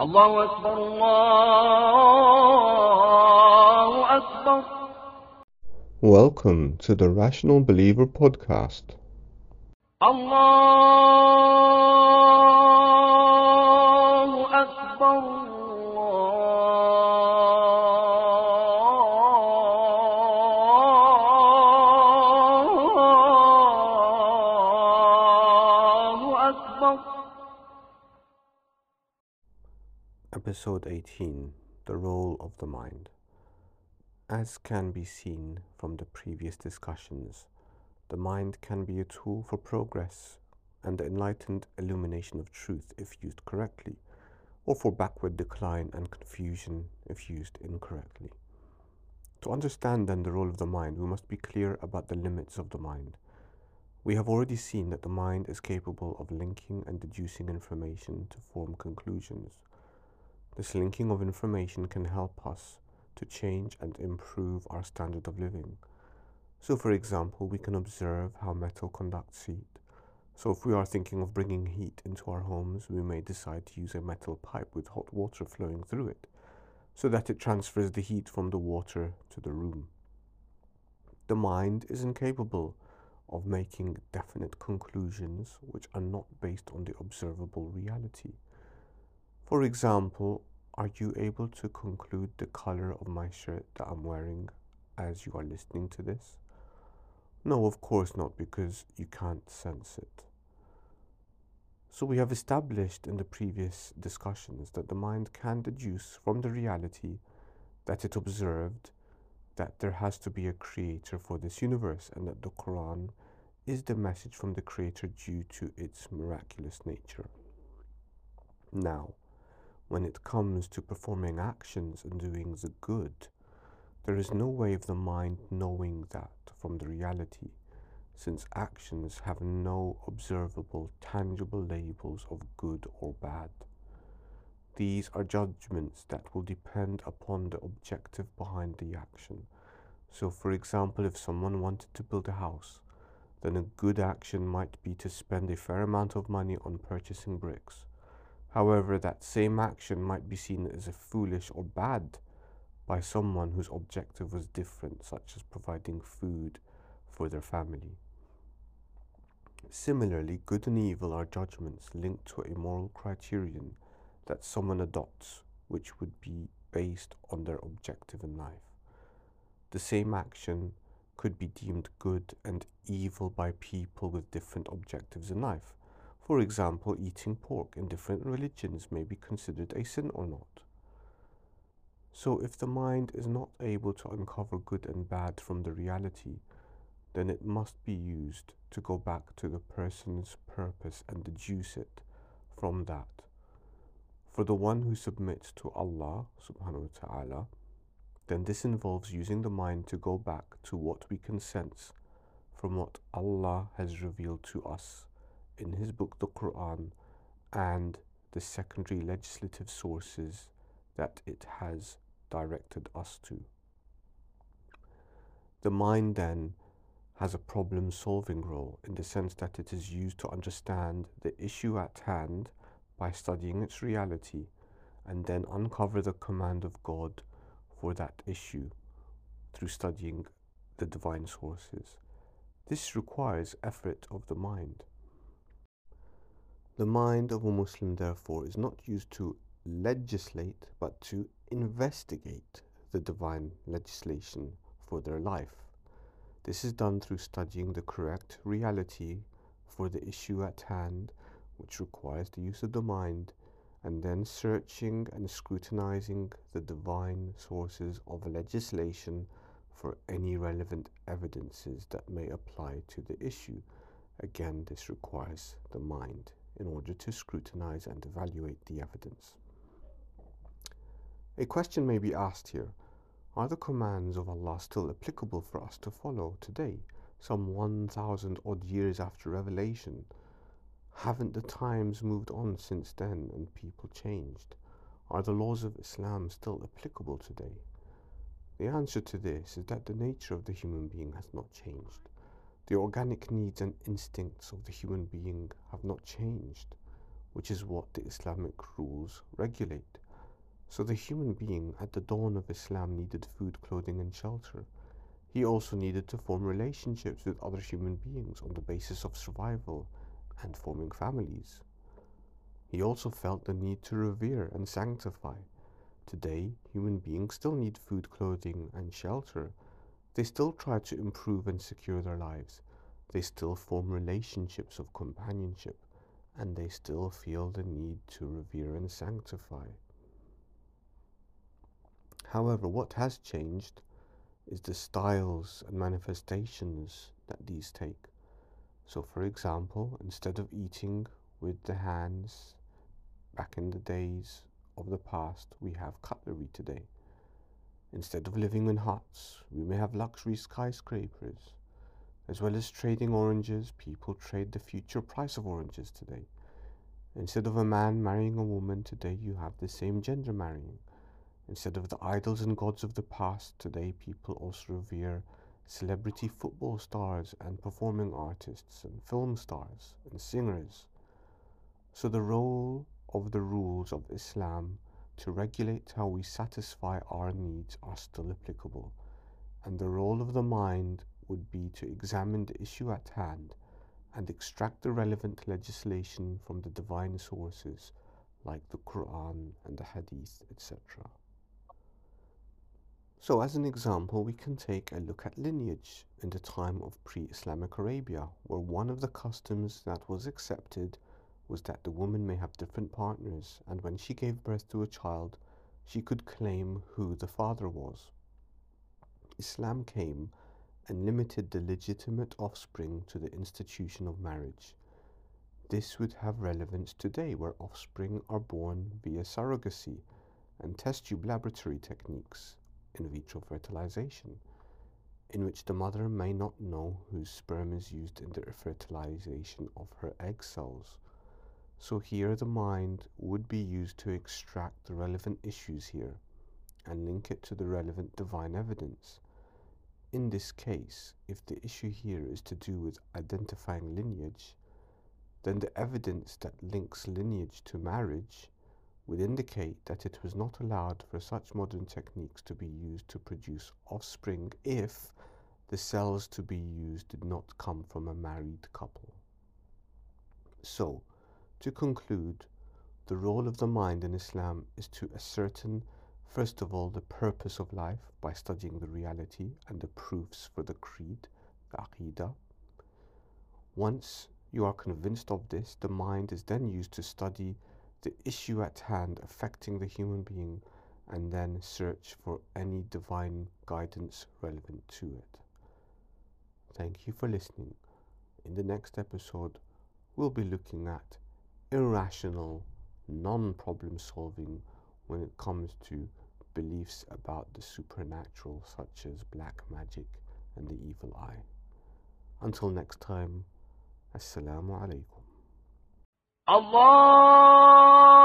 الله أكبر الله أكبر Welcome to the Rational Believer podcast. الله أكبر Episode 18 The Role of the Mind. As can be seen from the previous discussions, the mind can be a tool for progress and the enlightened illumination of truth if used correctly, or for backward decline and confusion if used incorrectly. To understand then the role of the mind, we must be clear about the limits of the mind. We have already seen that the mind is capable of linking and deducing information to form conclusions. This linking of information can help us to change and improve our standard of living. So, for example, we can observe how metal conducts heat. So, if we are thinking of bringing heat into our homes, we may decide to use a metal pipe with hot water flowing through it so that it transfers the heat from the water to the room. The mind is incapable of making definite conclusions which are not based on the observable reality. For example, are you able to conclude the color of my shirt that I'm wearing as you are listening to this? No, of course not, because you can't sense it. So, we have established in the previous discussions that the mind can deduce from the reality that it observed that there has to be a creator for this universe and that the Quran is the message from the creator due to its miraculous nature. Now, when it comes to performing actions and doing the good, there is no way of the mind knowing that from the reality, since actions have no observable, tangible labels of good or bad. These are judgments that will depend upon the objective behind the action. So, for example, if someone wanted to build a house, then a good action might be to spend a fair amount of money on purchasing bricks. However, that same action might be seen as a foolish or bad by someone whose objective was different, such as providing food for their family. Similarly, good and evil are judgments linked to a moral criterion that someone adopts, which would be based on their objective in life. The same action could be deemed good and evil by people with different objectives in life. For example, eating pork in different religions may be considered a sin or not. So, if the mind is not able to uncover good and bad from the reality, then it must be used to go back to the person's purpose and deduce it from that. For the one who submits to Allah subhanahu wa ta'ala, then this involves using the mind to go back to what we can sense from what Allah has revealed to us in His book, the Quran, and the secondary legislative sources that it has directed us to. The mind then has a problem solving role in the sense that it is used to understand the issue at hand by studying its reality and then uncover the command of God for that issue through studying the divine sources. This requires effort of the mind. The mind of a Muslim, therefore, is not used to legislate but to investigate the divine legislation for their life. This is done through studying the correct reality for the issue at hand, which requires the use of the mind, and then searching and scrutinizing the divine sources of legislation for any relevant evidences that may apply to the issue. Again, this requires the mind in order to scrutinize and evaluate the evidence. A question may be asked here Are the commands of Allah still applicable for us to follow today, some 1,000 odd years after revelation? Haven't the times moved on since then and people changed? Are the laws of Islam still applicable today? The answer to this is that the nature of the human being has not changed. The organic needs and instincts of the human being have not changed. which is what the Islamic rules regulate. So the human being at the dawn of Islam needed food, clothing, and shelter. He also needed to form relationships with other human beings on the basis of survival and forming families. He also felt the need to revere and sanctify. Today, human beings still need food, clothing, and shelter. They still try to improve and secure their lives. They still form relationships of companionship, and they still feel the need to revere and sanctify. However, what has changed is the styles and manifestations that these take. So, for example, instead of eating with the hands back in the days of the past, we have cutlery today. Instead of living in huts, we may have luxury skyscrapers. As well as trading oranges, people trade the future price of oranges today. Instead of a man marrying a woman, today you have the same gender marrying. Instead of the idols and gods of the past, today people also revere celebrity football stars and performing artists and film stars and singers. So the role of the rules of Islam to regulate how we satisfy our needs are still applicable, and the role of the mind would be to examine the issue at hand and extract the relevant legislation from the divine sources like the Quran and the Hadith, etc. So, as an example, we can take a look at lineage in the time of pre Islamic Arabia, where one of the customs that was accepted was that the woman may have different partners, and when she gave birth to a child, she could claim who the father was. Islam came and limited the legitimate offspring to the institution of marriage. This would have relevance today, where offspring are born via surrogacy and test tube laboratory techniques in vitro fertilization, in which the mother may not know whose sperm is used in the fertilization of her egg cells. So here the mind would be used to extract the relevant issues here and link it to the relevant divine evidence. In this case, if the issue here is to do with identifying lineage, then the evidence that links lineage to marriage would indicate that it was not allowed for such modern techniques to be used to produce offspring if the cells to be used did not come from a married couple. So, to conclude, the role of the mind in Islam is to ascertain, first of all, the purpose of life by studying the reality and the proofs for the creed, the Aqidah. Once you are convinced of this, the mind is then used to study the issue at hand affecting the human being and then search for any divine guidance relevant to it. Thank you for listening. In the next episode, we'll be looking at irrational, non problem solving when it comes to beliefs about the supernatural, such as black magic and the evil eye. Until next time, Assalamu alaikum. Allah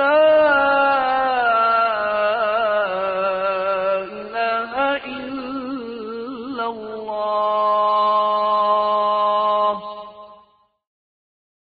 الله أكبر لا